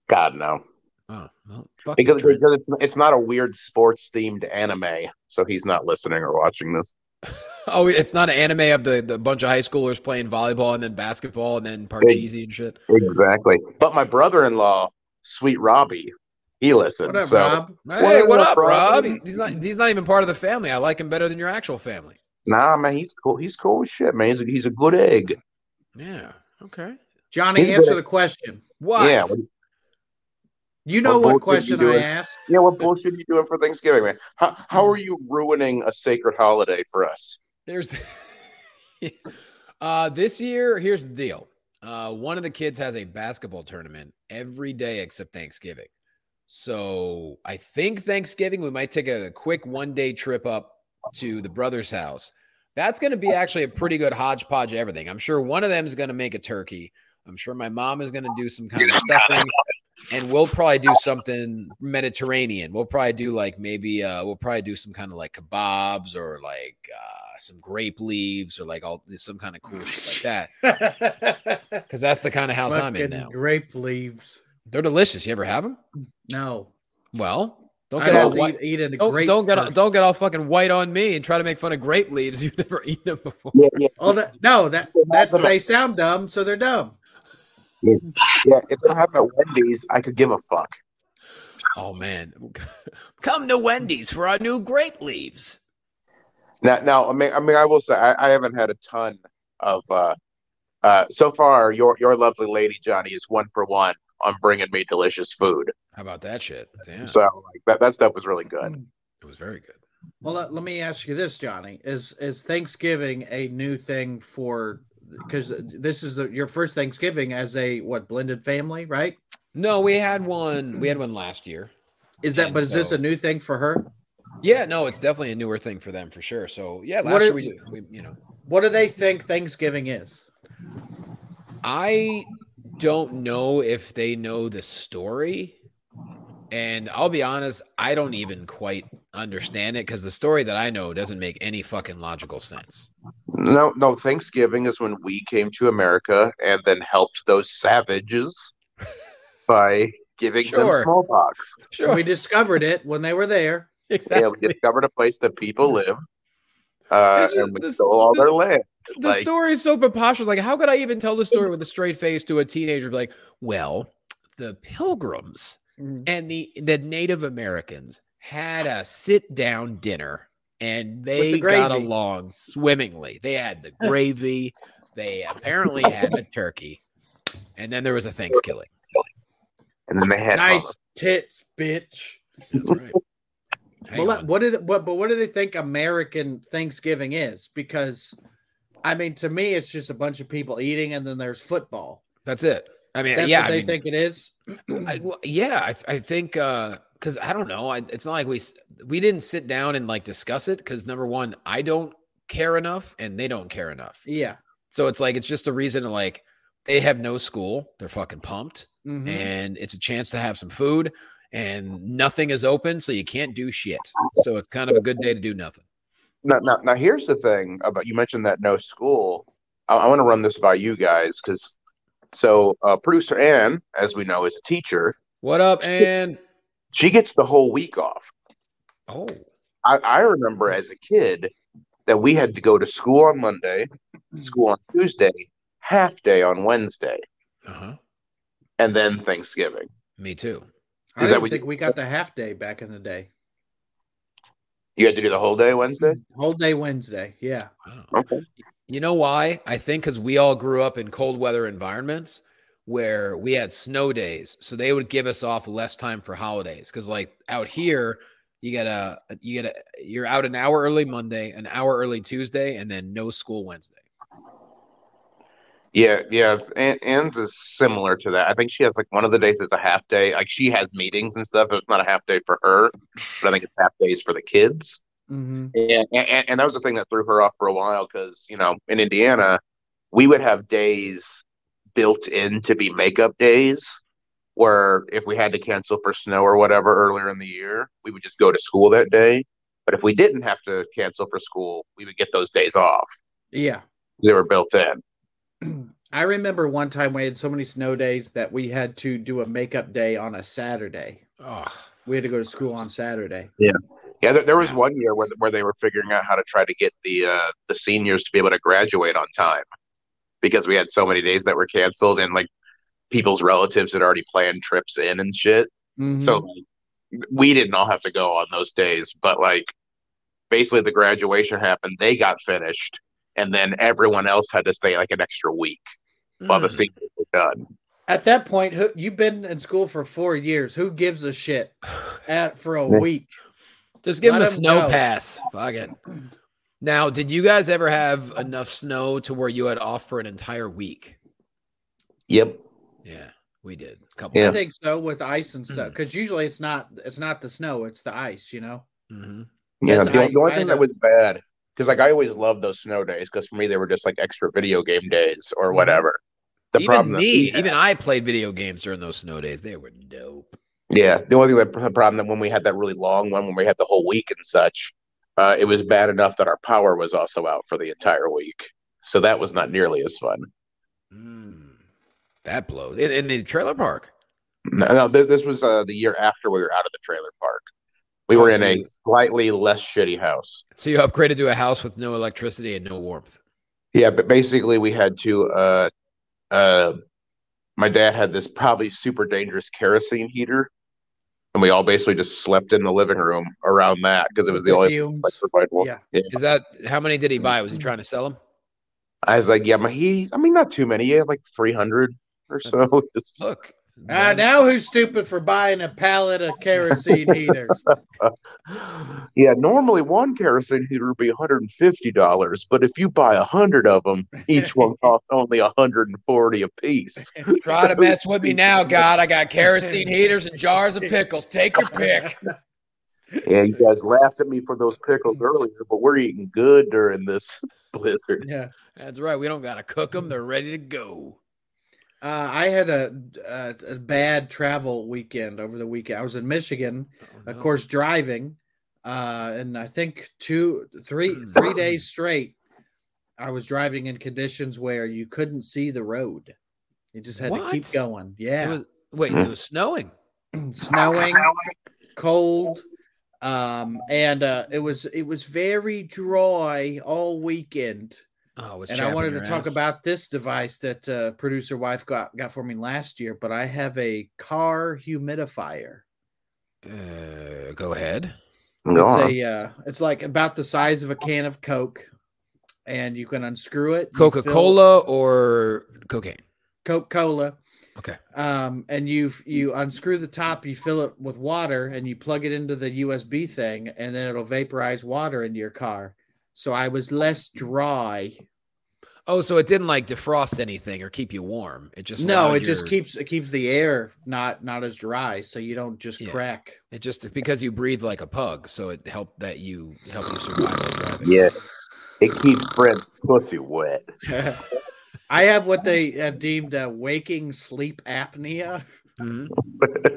God no, Oh, well, because, Trent. because it's, it's not a weird sports themed anime, so he's not listening or watching this. [laughs] Oh, it's not an anime of the, the bunch of high schoolers playing volleyball and then basketball and then Parcheesi and shit. Exactly. But my brother-in-law, Sweet Robbie, he listens. What up, so Rob? Hey, What what up, up, Rob? Rob? He's not. He's not even part of the family. I like him better than your actual family. nah, man, he's cool. He's cool as shit, man. He's a, he's a good egg. Yeah. Okay. Jonny, He's answer good. the question. What? Yeah. You know What what question I asked? yeah. What bullshit are you doing for Thanksgiving, man? How how are you ruining a sacred holiday for us? There's. [laughs] Uh, this year, here's the deal. Uh, one of the kids has a basketball tournament every day except Thanksgiving. So I think Thanksgiving we might take a quick one day trip up to the brother's house. That's going to be actually a pretty good hodgepodge of everything. I'm sure one of them is going to make a turkey. I'm sure my mom is going to do some kind of stuffing, and we'll probably do something Mediterranean. We'll probably do like maybe uh, we'll probably do some kind of like kebabs or like uh, some grape leaves or like all some kind of cool shit like that. [laughs] Because that's the kind of house I'm in now. Grape leaves. They're delicious. You ever have them? No. Well, don't get all white. eat, eat Don't, don't get all- don't get all fucking white on me and try to make fun of grape leaves. [laughs] You've never eaten them before. Yeah, yeah, Oh, that no, that that's they sound dumb, so they're dumb. [laughs] yeah. If they have at Wendy's, I could give a fuck. Oh man, [laughs] come to Wendy's for our new grape leaves. Now, now, I mean, I mean, I will say, I, I haven't had a ton of. uh uh So far, your your lovely lady Jonny is one for one on bringing me delicious food. How about that shit? Yeah, So like, that that stuff was really good. [clears throat] it was very good. Well, let, let me ask you this, Jonny: is is Thanksgiving a new thing for? Because this is the, your first Thanksgiving as a what blended family, right? No, we had one. We had one last year. Is that? And But is this a new thing for her? Yeah, no, it's definitely a newer thing for them for sure. So yeah, last What year are- we, we, you know, What do they think Thanksgiving is? I don't know if they know the story. And I'll be honest, I don't even quite understand it because the story that I know doesn't make any fucking logical sense. No, no. Thanksgiving is when we came to America and then helped those savages [laughs] by giving Sure. them smallpox. Sure, We discovered it when they were there. Yeah, exactly. we discovered a place that people live, uh, is- and we this- stole all the- their land. the Like- story is so preposterous. Like, how could I even tell the story with a straight face to a teenager? Like, well, the pilgrims Mm. and the the Native Americans had a sit down dinner, and they the got along swimmingly. They had the [laughs] gravy. they apparently had the turkey, and then there was a Thanksgiving. And then they had Nice tits, bitch. That's right. [laughs] Well, what did what? But what do they think American Thanksgiving is? Because, I mean, to me, it's just a bunch of people eating, and then there's football. That's it. I mean, That's yeah, what I they mean, think it is. I, well, yeah, I, I think uh, because I don't know. I, it's not like we we didn't sit down and like discuss it because number one, I don't care enough, and they don't care enough. Yeah. So it's like it's just a reason to like they have no school, they're fucking pumped, Mhm. and it's a chance to have some food, and nothing is open, so you can't do shit. So it's kind of a good day to do nothing. Now, now, now, here's the thing about you mentioned that no school. I, I want to run this by you guys because so uh, producer Ann, as we know, is a teacher. What up, and She gets the whole week off. oh, I, I remember as a kid that we had to go to school on Monday, school on Tuesday, half day on Wednesday, uh huh, and then Thanksgiving. me too. I Is that don't think you- we got the half day back in the day. You had to do the whole day Wednesday. Whole day Wednesday. Yeah. Wow. Okay. You know why? I think because we all grew up in cold weather environments where we had snow days, so they would give us off less time for holidays. Because like out here, you get a you get a you're out an hour early Monday, an hour early Tuesday, and then no school Wednesday. Yeah, yeah. Anne's is similar to that. I think she has like one of the days is a half day. Like she has meetings and stuff. It's not a half day for her, but I think it's half days for the kids. Mm-hmm. And, and, and that was the thing that threw her off for a while because, you know, in Indiana, we would have days built in to be makeup days where if we had to cancel for snow or whatever earlier in the year, we would just go to school that day. But if we didn't have to cancel for school, we would get those days off. Yeah. They were built in. [clears throat] I remember one time we had so many snow days that we had to do a makeup day on a Saturday. Oh, We had to go to school on Saturday. Yeah, Yeah, there, there was one year where where they were figuring out how to try to get the uh, the seniors to be able to graduate on time because we had so many days that were canceled and like people's relatives had already planned trips in and shit. Mhm. So like, we didn't all have to go on those days, but like basically the graduation happened, they got finished, and then everyone else had to stay like an extra week while the Mm. seniors were done. at that point, who, you've been in school for four years. Who gives a shit at for a [laughs] week? just give them a snow go. pass. Fuck it. [clears throat] Now, did you guys ever have enough snow to where you had off for an entire week? Yep. Yeah, we did. A couple. Yeah. I think so with ice and stuff because usually it's not it's not the snow, it's the ice. You know. hmm Yeah. That's- The, I- the only thing that was bad because like I always loved those snow days because for me they were just like extra video game days or Mhm. whatever. The Even problem that we me, had- even I played video games during those snow days. They were dope. Yeah, the only thing that the problem that when we had that really long one, when we had the whole week and such, uh, it was bad enough that our power was also out for the entire week. So that was not nearly as fun. Mm, that blows. In, in the trailer park. No, no this, this was uh, the year after we were out of the trailer park. We were Oh, in so a you- slightly less shitty house. So you upgraded to a house with no electricity and no warmth. Yeah, but basically we had to. Uh, uh, my dad had this probably super dangerous kerosene heater, and we all basically just slept in the living room around that because it was the, the only fumes. electrified one. Yeah. Is that how many did he buy? Was he trying to sell them? I was like, yeah, but he, I mean, not too many. He had like 300 or so. [laughs] Just- Look. Ah, now who's stupid for buying a pallet of kerosene heaters? [laughs] yeah, normally one kerosene heater would be $150, but if you buy a hundred of them, each [laughs] one costs only 140 a piece. [laughs] Try to mess with me now, God. I got kerosene heaters and jars of pickles. Take your pick. Yeah, you guys laughed at me for those pickles earlier, but we're eating good during this blizzard. yeah. That's right. We don't got to cook them. They're ready to go. Uh, I had a, a a bad travel weekend over the weekend. I was in Michigan, Oh, of course, driving, uh, and I think two, three, three days straight, I was driving in conditions where you couldn't see the road. You just had to keep What? going. It Yeah, was, wait, it was snowing. [clears throat] snowing, cold, um, and uh, it was it was very dry all weekend. Oh, it and I wanted to your talk about this device that uh, producer wife got got for me last year. But I have a car humidifier. Uh, go ahead. Go It's on. a uh, it's like about the size of a can of Coke, and you can unscrew it. Coca Cola or cocaine? Coca Cola. Okay. Um, and you you unscrew the top, you fill it with water, and you plug it into the USB thing, and then it'll vaporize water into your car. So I was less dry. Oh, so it didn't like defrost anything or keep you warm. It just no, allowed it just keeps it keeps the air not not as dry, so you don't just Yeah. crack. it just because you breathe like a pug, so it helped that you help you survive driving. Yeah. It keeps Brent's pussy wet. [laughs] I have what they have deemed a waking sleep apnea. Mhm.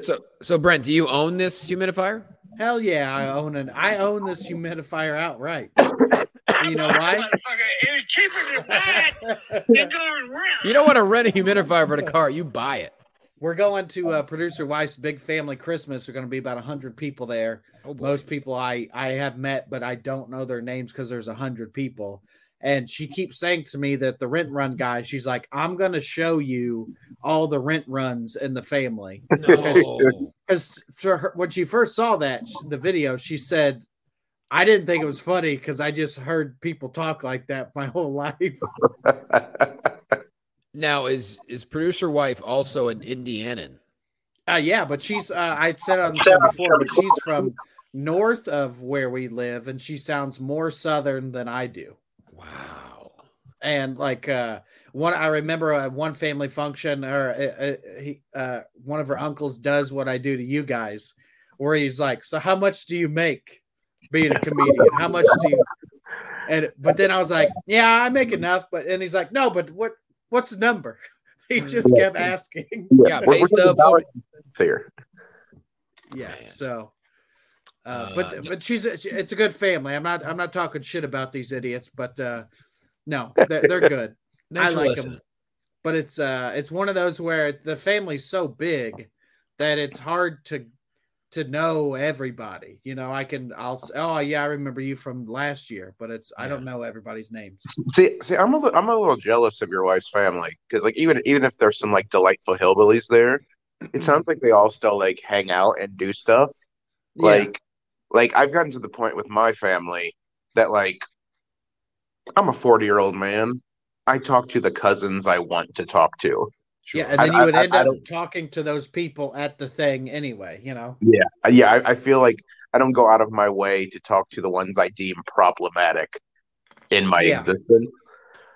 So, so Brent, do you own this humidifier? Hell yeah, I own an I own this humidifier outright. you know why? [laughs] It's cheaper to buy it [laughs] than going around. You don't want to rent a humidifier for the car; you buy it. We're going to uh, producer wife's big family Christmas. There're going to be about hundred people there. Oh. Most people I I have met, but I don't know their names because there's a hundred people. And she keeps saying to me that the rent run guy, she's like, I'm going to show you all the rent runs in the family. [laughs] Because for her, when she first saw that the video, she said, "I didn't think it was funny because I just heard people talk like that my [laughs] whole life." [laughs] now, is is producer wife also an Indianan? Uh, yeah, but she's uh, I said it on the show before, but she's from north of where we live, and she sounds more southern than I do. Wow. And like uh, one, I remember uh, one family function, or uh, uh, he, uh, one of her uncles does what I do to you guys, where he's like, "So how much do you make being a comedian? How much do you?" And but then I was like, "Yeah, I make enough," but and he's like, "No, but what what's the number?" [laughs] He just kept asking. Yeah, we're, pay we're stub talking for dollars and cents here. Yeah. Man. So, uh, but d- but she's a, it's a good family. I'm not I'm not talking shit about these idiots, but uh, no, [laughs] they're, they're good. Thanks I like listening. them. But it's uh it's one of those where the family's so big that it's hard to to know everybody. You know, I can I'll oh yeah, I remember you from last year, but it's I don't know everybody's names. See, see, I'm a li- I'm a little jealous of your wife's family because, like, even even if there's some like delightful hillbillies there, it [clears throat] sounds like they all still like hang out and do stuff. Yeah. Like, like I've gotten to the point with my family that like I'm a 40 year old man. I talk to the cousins I want to talk to. Sure. Yeah, and then I- you would I- end I up talking to those people at the thing anyway, you know. Yeah, Yeah, I, feel like I don't go out of my way to talk to the ones I deem problematic in my Yeah. existence.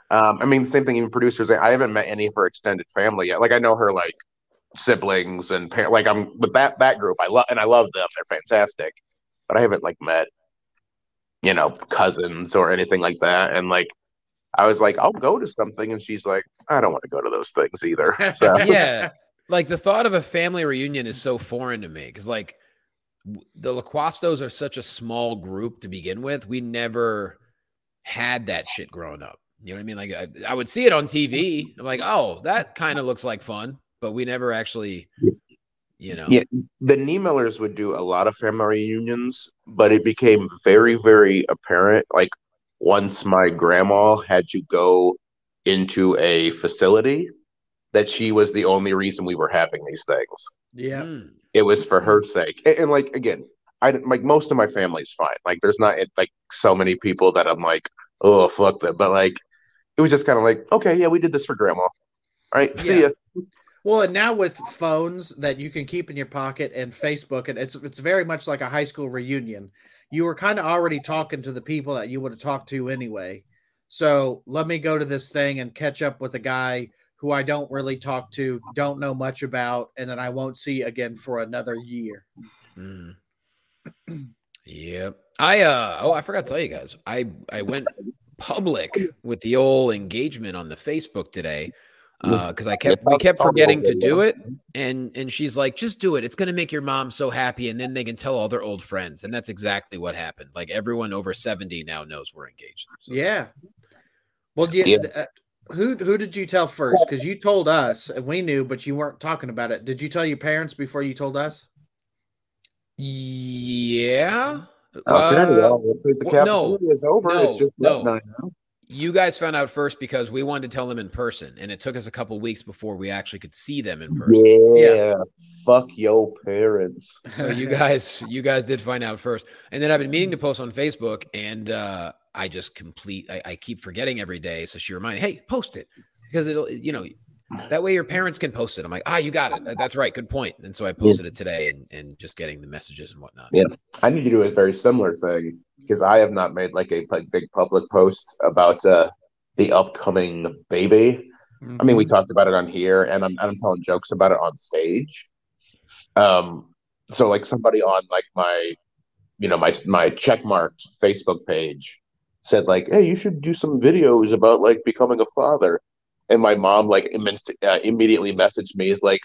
Um, I mean, same thing. Even producers, I I haven't met any of her extended family yet. Like I know her like siblings and parents. Like I'm with that that group. I love and I love them. They're fantastic, but I haven't like met, you know, cousins or anything like that. And like, I was like, I'll go to something, and she's like, I don't want to go to those things either. [laughs] So yeah, like the thought of a family reunion is so foreign to me because like the Loquastos are such a small group to begin with. We never had that shit growing up. You know what I mean? Like I, I would see it on TV. I'm like, oh, that kind of looks like fun, but we never actually, you know. Yeah, the Niemillers would do a lot of family reunions, but it became very, very apparent. Like once my grandma had to go into a facility, that she was the only reason we were having these things. Yeah. Mm. It was for her sake, and, and like again, I like most of my family's fine. Like there's not like so many people that I'm like, oh fuck them, but like it was just kind of like, okay, yeah, we did this for grandma. All right, see Yeah. ya. Well, and now with phones that you can keep in your pocket and Facebook, and it's it's very much like a high school reunion. You were kind of already talking to the people that you would have talked to anyway. So let me go to this thing and catch up with a guy who I don't really talk to, don't know much about, and then I won't see again for another year. Mm. yep. I uh oh, I forgot to tell you guys. I I went public with the old engagement on the Facebook today. Uh, because I kept we kept forgetting to do it, and and she's like, just do it. It's gonna make your mom so happy, and then they can tell all their old friends, and that's exactly what happened. Like everyone over seventy now knows we're engaged. So- Yeah. Well, do you, Yeah. uh, who who did you tell first? Because you told us and we knew, but you weren't talking about it. Did you tell your parents before you told us? Yeah. Okay, Uh, well, the well, no, is over. no, it's just no. You guys found out first because we wanted to tell them in person, and it took us a couple weeks before we actually could see them in person. Yeah. Fuck your parents. So you guys, you guys did find out first, and then I've been meaning to post on Facebook, and uh, I just complete. I, I keep forgetting every day. So she reminded, "Hey, post it," because it'll, you know, that way your parents can post it. I'm like, ah, you got it. That's right. Good point. And so I posted it today, and and just getting the messages and whatnot. Yeah. I need to do a very similar thing because I have not made like a like, big public post about uh, the upcoming baby. I mean, we talked about it on here, and I'm and I'm telling jokes about it on stage. Um, so like somebody on like my, you know, my my checkmarked Facebook page said like, hey, you should do some videos about like becoming a father. And my mom like immense, uh, immediately messaged me is like,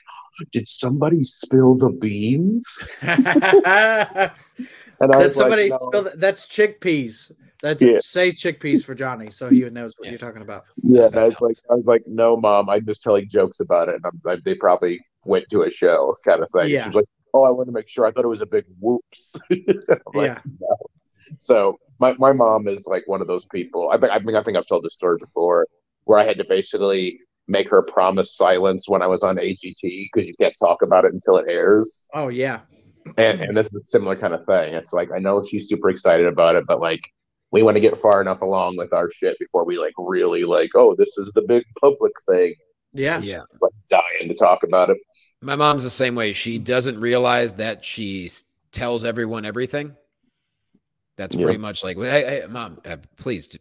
did somebody spill the beans? [laughs] [laughs] And I Did was like, somebody "No." spill that's chickpeas. That's Yeah. say chickpeas for Jonny, so he knows what Yes. you're talking about. Yeah, That's that's like I was like, no, mom, I'm just telling jokes about it. And I'm like, they probably went to a show kind of thing. Yeah. She was like, oh, I wanted to make sure. I thought it was a big whoops. [laughs] Like, Yeah. "No." So my, my mom is like one of those people. I think I mean I think I've told this story before, where I had to basically make her promise silence when I was on AGT because you can't talk about it until it airs. Oh yeah. And and this is a similar kind of thing. It's like I know she's super excited about it, but like we want to get far enough along with our shit before we like really like, oh, this is the big public thing. Yeah. Yeah. Like dying to talk about it. My mom's the same way. She doesn't realize that she tells everyone everything. That's Yeah. pretty much like, hey, hey mom, uh, please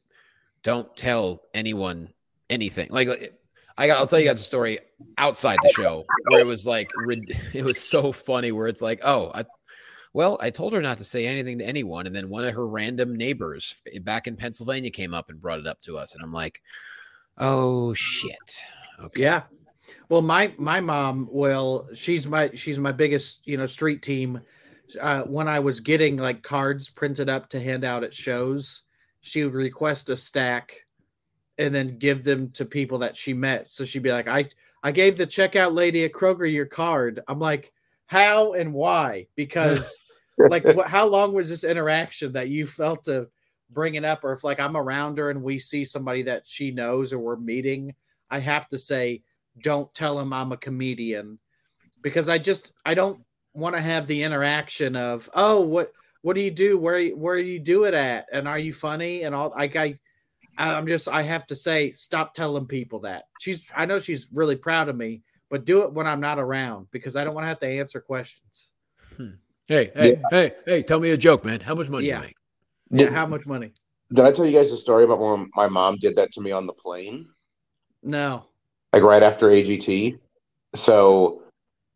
don't tell anyone anything. Like, I got, I'll tell you guys a story outside the show where it was like, [laughs] it was so funny. Where it's like, oh, I, well, I told her not to say anything to anyone, and then one of her random neighbors back in Pennsylvania came up and brought it up to us, and I'm like, oh shit. Okay. Yeah. Well, my my mom will. She's my she's my biggest you know street team. Uh, when I was getting like cards printed up to hand out at shows, she would request a stack, and then give them to people that she met. So she'd be like, "I I gave the checkout lady at Kroger your card." I'm like, "How and why?" Because [laughs] like, what, how long was this interaction that you felt to bring it up, or if like I'm around her and we see somebody that she knows or we're meeting, I have to say, don't tell him I'm a comedian because I just I don't want to have the interaction of oh what what do you do where where do you do it at and are you funny and all like I I'm just I have to say stop telling people that she's I know she's really proud of me but do it when I'm not around because I don't want to have to answer questions Hey, hey, hey, hey, tell me a joke, man. How much money Yeah. you make? yeah how much money Did I tell you guys a story about when my mom did that to me on the plane? No. Like right after AGT. So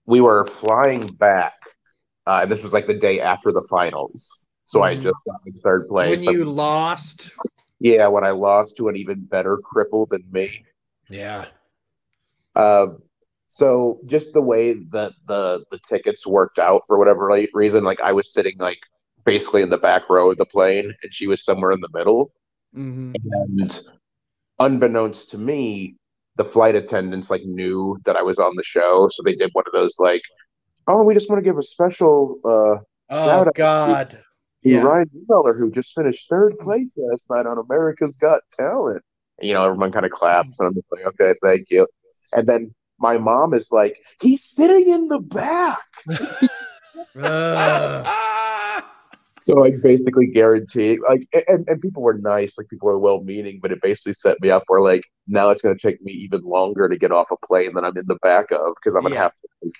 we were flying back. Uh, this was like the day after the finals. So I Mhm. just got in third place. When you lost. Yeah, when I lost to an even better cripple than me. Yeah. Um, so just the way that the the tickets worked out for whatever reason, like I was sitting like basically in the back row of the plane, and she was somewhere in the middle. hmm And unbeknownst to me, the flight attendants like knew that I was on the show, so they did one of those like, "Oh, we just want to give a special uh, Oh Shout. God. to Yeah. Ryan Miller, who just finished third place last night on America's Got Talent." You know, everyone kind of claps, and I'm just like, "Okay, thank you." And then my mom is like, "He's sitting in the back." Ugh. [laughs] [laughs] So I basically guarantee, like, and, and people were nice, like people were well meaning, but it basically set me up where, like, now it's going to take me even longer to get off a plane than I'm in the back of because I'm going to Yeah. have to like,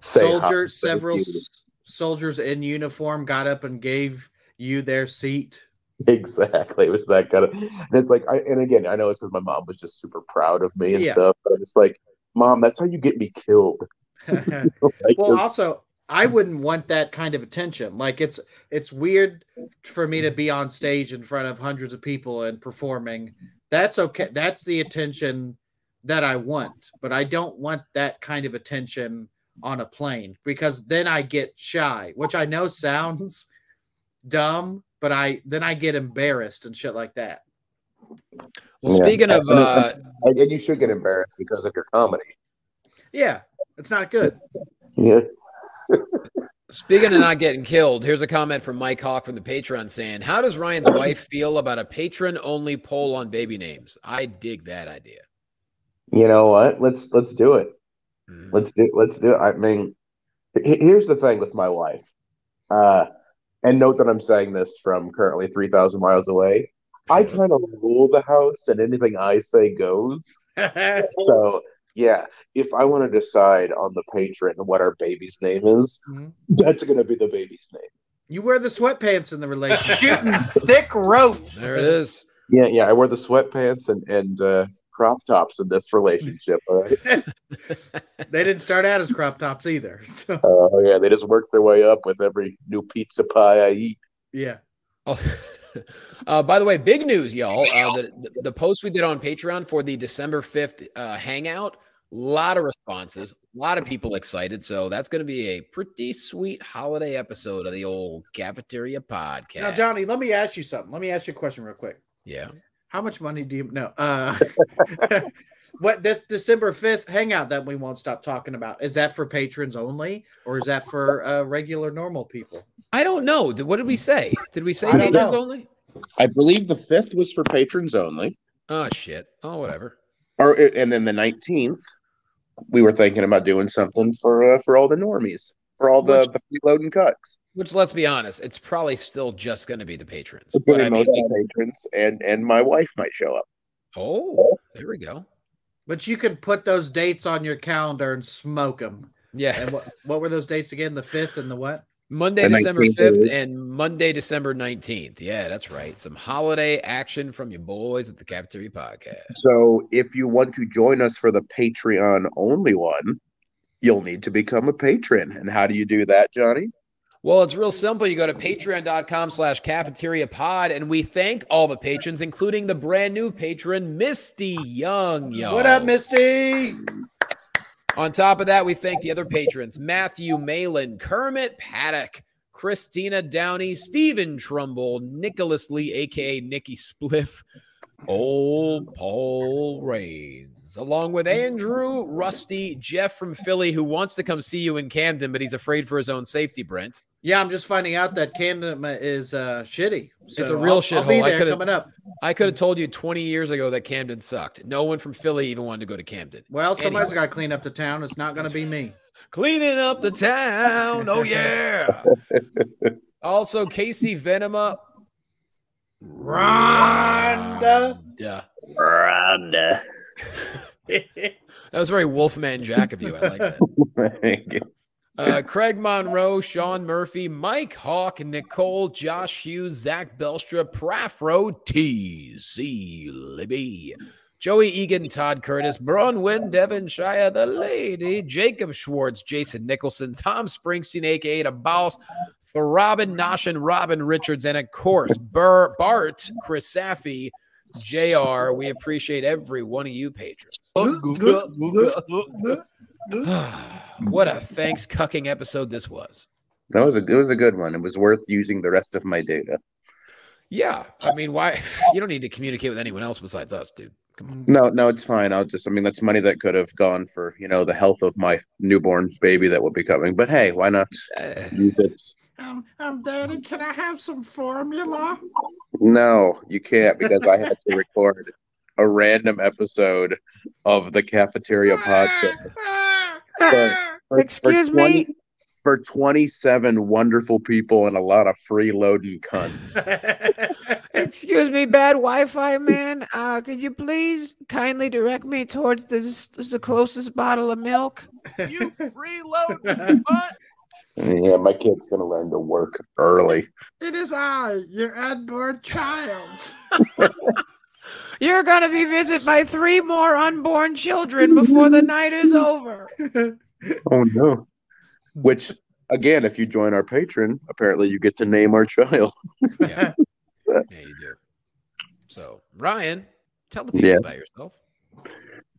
say hi. soldiers, several you. s- soldiers in uniform got up and gave you their seat. Exactly, it was that kind of. And it's like, I and again, I know it's because my mom was just super proud of me and Yeah. stuff, but it's like, mom, that's how you get me killed. [laughs] Like, well, just- also, I wouldn't want that kind of attention. Like it's it's weird for me to be on stage in front of hundreds of people and performing. That's okay. That's the attention that I want, but I don't want that kind of attention on a plane because then I get shy, which I know sounds dumb, but I then I get embarrassed and shit like that. Well, Yeah. speaking of uh, and, and you should get embarrassed because of your comedy. Yeah, it's not good. Yeah. speaking of not getting killed, here's a comment from Mike Hawk from the Patreon saying, "How does Ryan's wife feel about a patron-only poll on baby names? I dig that idea." You know what? Let's let's do it. Mm. Let's do let's do it. I mean, here's the thing with my wife. Uh, and note that I'm saying this from currently three thousand miles away. I kind of rule the house, and anything I say goes. [laughs] So yeah, if I want to decide on the patron and what our baby's name is, Mhm. that's gonna be the baby's name. you wear the sweatpants in the relationship. [laughs] Shooting thick ropes. There it is. Yeah, yeah. I wear the sweatpants and and uh, crop tops in this relationship. All right. [laughs] they didn't start out as crop tops either. [laughs] So Oh yeah, they just work their way up with every new pizza pie I eat. yeah. Oh, [laughs] uh, by the way, big news, y'all. Uh, the, the, the post we did on Patreon for the December 5th uh, hangout, a lot of responses, a lot of people excited. So that's going to be a pretty sweet holiday episode of the old cafeteria podcast. Now, Jonny, let me ask you something. Let me ask you a question real quick. yeah. How much money do you know? Uh, [laughs] what this December 5th hangout that we won't stop talking about is that for patrons only or is that for uh, regular normal people? I don't know. Did, what did we say? Did we say patrons know. only? I believe the fifth was for patrons only, Oh, shit. Oh, whatever. or and then the nineteenth, we were thinking about doing something for uh, for all the normies, for all the Which- the freeloading cuts. Which, let's be honest, it's probably still just going to be the patrons. So But I mean, most patrons and and my wife might show up. oh, there we go. But you can put those dates on your calendar and smoke them. Yeah. And what, what were those dates again? The 5th and the what? Monday, The December 19th 5th is- and Monday, December 19th. Yeah, that's right. Some holiday action from your boys at the Cafeteria Podcast. So if you want to join us for the Patreon only one, you'll need to become a patron. And how do you do that, Jonny? Well, it's real simple. You go to patreon.com slash cafeteria pod, and we thank all the patrons, including the brand new patron, Misty Young. Yo. What up, Misty? On top of that, we thank the other patrons Matthew Malin, Kermit Paddock, Christina Downey, Stephen Trumbull, Nicholas Lee, aka Nikki Spliff, old Paul Rains, along with Andrew, Rusty, Jeff from Philly, who wants to come see you in Camden, but he's afraid for his own safety, Brent. Yeah, I'm just finding out that Camden is uh, shitty. So It's a real I'll, I'll shithole. I there could've- coming up. I could have told you 20 years ago that Camden sucked. No one from Philly even wanted to go to Camden. Well, somebody's Anyway. got to clean up the town. It's not going to be me. [laughs] Cleaning up the town. Oh, yeah. [laughs] also, Casey Venema. Rhonda. Yeah. Rhonda. [laughs] That was very Wolfman Jack of you. I like that. Thank you. Uh, Craig Monroe, Sean Murphy, Mike Hawk, Nicole, Josh Hughes, Zach Belstra, Prafro, TC Libby, Joey Egan, Todd Curtis, Bronwyn, Devin Shia, the lady, Jacob Schwartz, Jason Nicholson, Tom Springsteen, aka the boss, Robin and Robin Richards, and of course, Bur- Bart, Chris Safi, JR. We appreciate every one of you patrons. [sighs] what a thanks cucking episode this was. That was a it was a good one. It was worth using the rest of my data. Yeah. I mean, why? [sighs] You don't need to communicate with anyone else besides us, dude. Come on. No, no, it's fine. I'll just I mean that's money that could have gone for, you know, the health of my newborn baby that will be coming. But hey, why not Uh, use it? Um, um, Daddy, can I have some formula? No, you can't because I had to record a random episode of the cafeteria [laughs] podcast. For- for- Excuse for 20 me? For 27 wonderful people and a lot of freeloading cunts. [laughs] Excuse me, bad Wi-Fi man. Uh, could you please kindly direct me towards this, this the closest bottle of milk? You freeload butt. Yeah, my kid's gonna learn to work early. It is I, your unborn child. [laughs] You're gonna be visited by three more unborn children before the night is over. [laughs] Oh no. Which again, if you join our patron, apparently you get to name our child. yeah. yeah, [laughs] you do. So, Ryan, tell the people Yes. about yourself.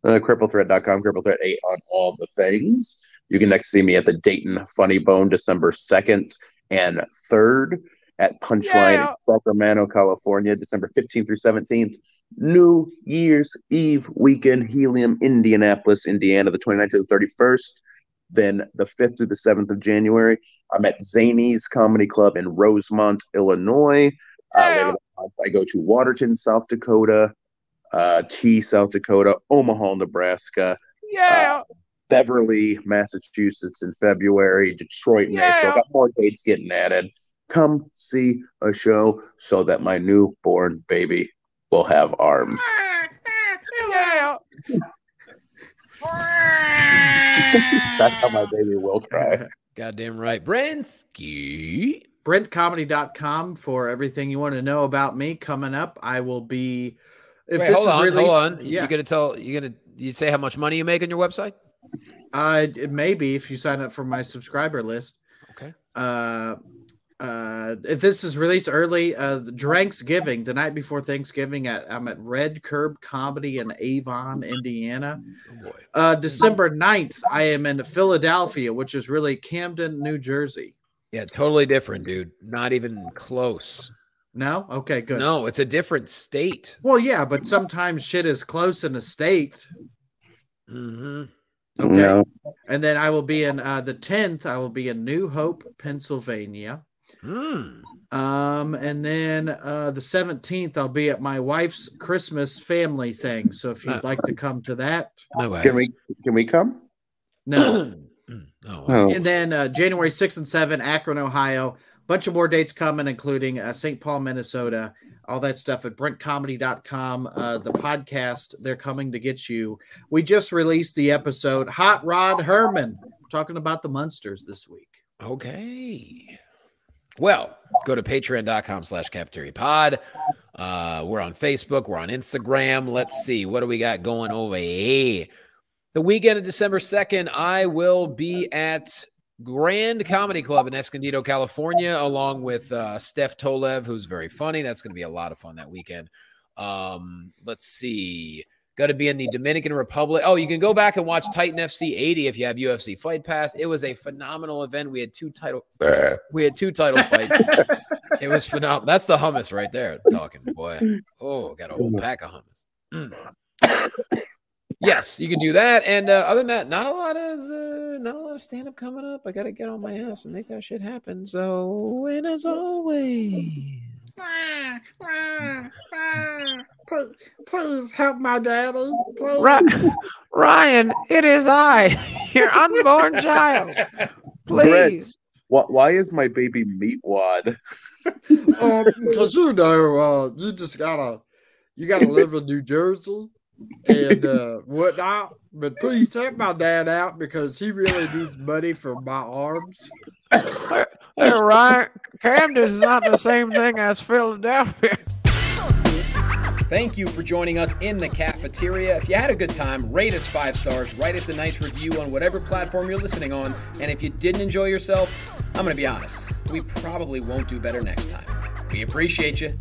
Uh, cripplethreat.com, cripplethreat8 on all the things. You can next see me at the Dayton Funny Bone December 2nd and 3rd at Punchline Yeah. in Sacramento, California, December 15th through 17th. New Year's Eve weekend, Helium, Indianapolis, Indiana, the 29th to the 31st. Then the 5th through the 7th of January, I'm at Zanies Comedy Club in Rosemont, Illinois. Uh, later that month, I go to Watertown, South Dakota, uh, T, South Dakota, Omaha, Nebraska, Yeah. Beverly, Massachusetts in February, Detroit in Yeah. April. Got more dates getting added. Come see a show so that my newborn baby will have arms. [laughs] Yeah. [laughs] [laughs] [laughs] That's how my baby will cry. [laughs] Goddamn right. Bransky. BrentComedy.com for everything you want to know about me coming up. I will be. If Wait, this hold is on, released, hold on. yeah, You're gonna tell you're gonna you say how much money you make on your website? uh, it may be if you sign up for my subscriber list. Okay. Uh, uh, if this is released early, uh, the Dranksgiving, the night before Thanksgiving, at I'm at Red Curb Comedy in Avon, Indiana. Oh boy. Uh, December 9th, I am in Philadelphia, which is really Camden, New Jersey. Yeah, totally different, dude. Not even close. No, okay, good. No, it's a different state. Well, yeah, but sometimes shit is close in a state. hmm Okay. No. And then I will be in uh, the 10th, I will be in New Hope, Pennsylvania. Mm. Um, and then uh, the 17th, I'll be at my wife's Christmas family thing. So if you'd like to come to that, My wife. Can we can we come? no. [clears throat] Oh, wow. Oh. And then uh, January 6th and 7th, Akron, Ohio. Bunch of more dates coming, including uh, St. Paul, Minnesota. All that stuff at brentcomedy.com. Uh, the podcast, they're coming to get you. We just released the episode Hot Rod Herman, talking about the Munsters this week. Okay. Well, go to patreon.com slash cafeteria pod. Uh, we're on Facebook, we're on Instagram. Let's see, what do we got going over here? The weekend of December 2nd, I will be at Grand Comedy Club in Escondido, California, along with uh, Steph Tolev, who's very funny. That's going to be a lot of fun that weekend. Um, let's see. Got to be in the Dominican Republic. Oh, you can go back and watch Titan FC 80 if you have UFC Fight Pass. It was a phenomenal event. We had two title we had two title fights. [laughs] it was phenomenal. That's the hummus right there talking, boy. Oh, got a whole pack of hummus. Mm. Yes, you can do that. And uh, other than that, not a lot of uh, not a lot of stand up coming up. I got to get on my ass and make that shit happen. So, and as always, Please, please help my daddy. Please. [laughs] Ryan, it is I, [laughs] your unborn child. Please. Why, why is my baby meatwad? [laughs] um, because you know, uh, you just gotta, you gotta live in New Jersey and uh, whatnot. but please help my dad out because he really needs money for my arms. Hey, Ryan, Camden's not the same thing as Philadelphia. Thank you for joining us in the cafeteria. If you had a good time, rate us five stars, write us a nice review on whatever platform you're listening on. And if you didn't enjoy yourself, I'm going to be honest, we probably won't do better next time. We appreciate you.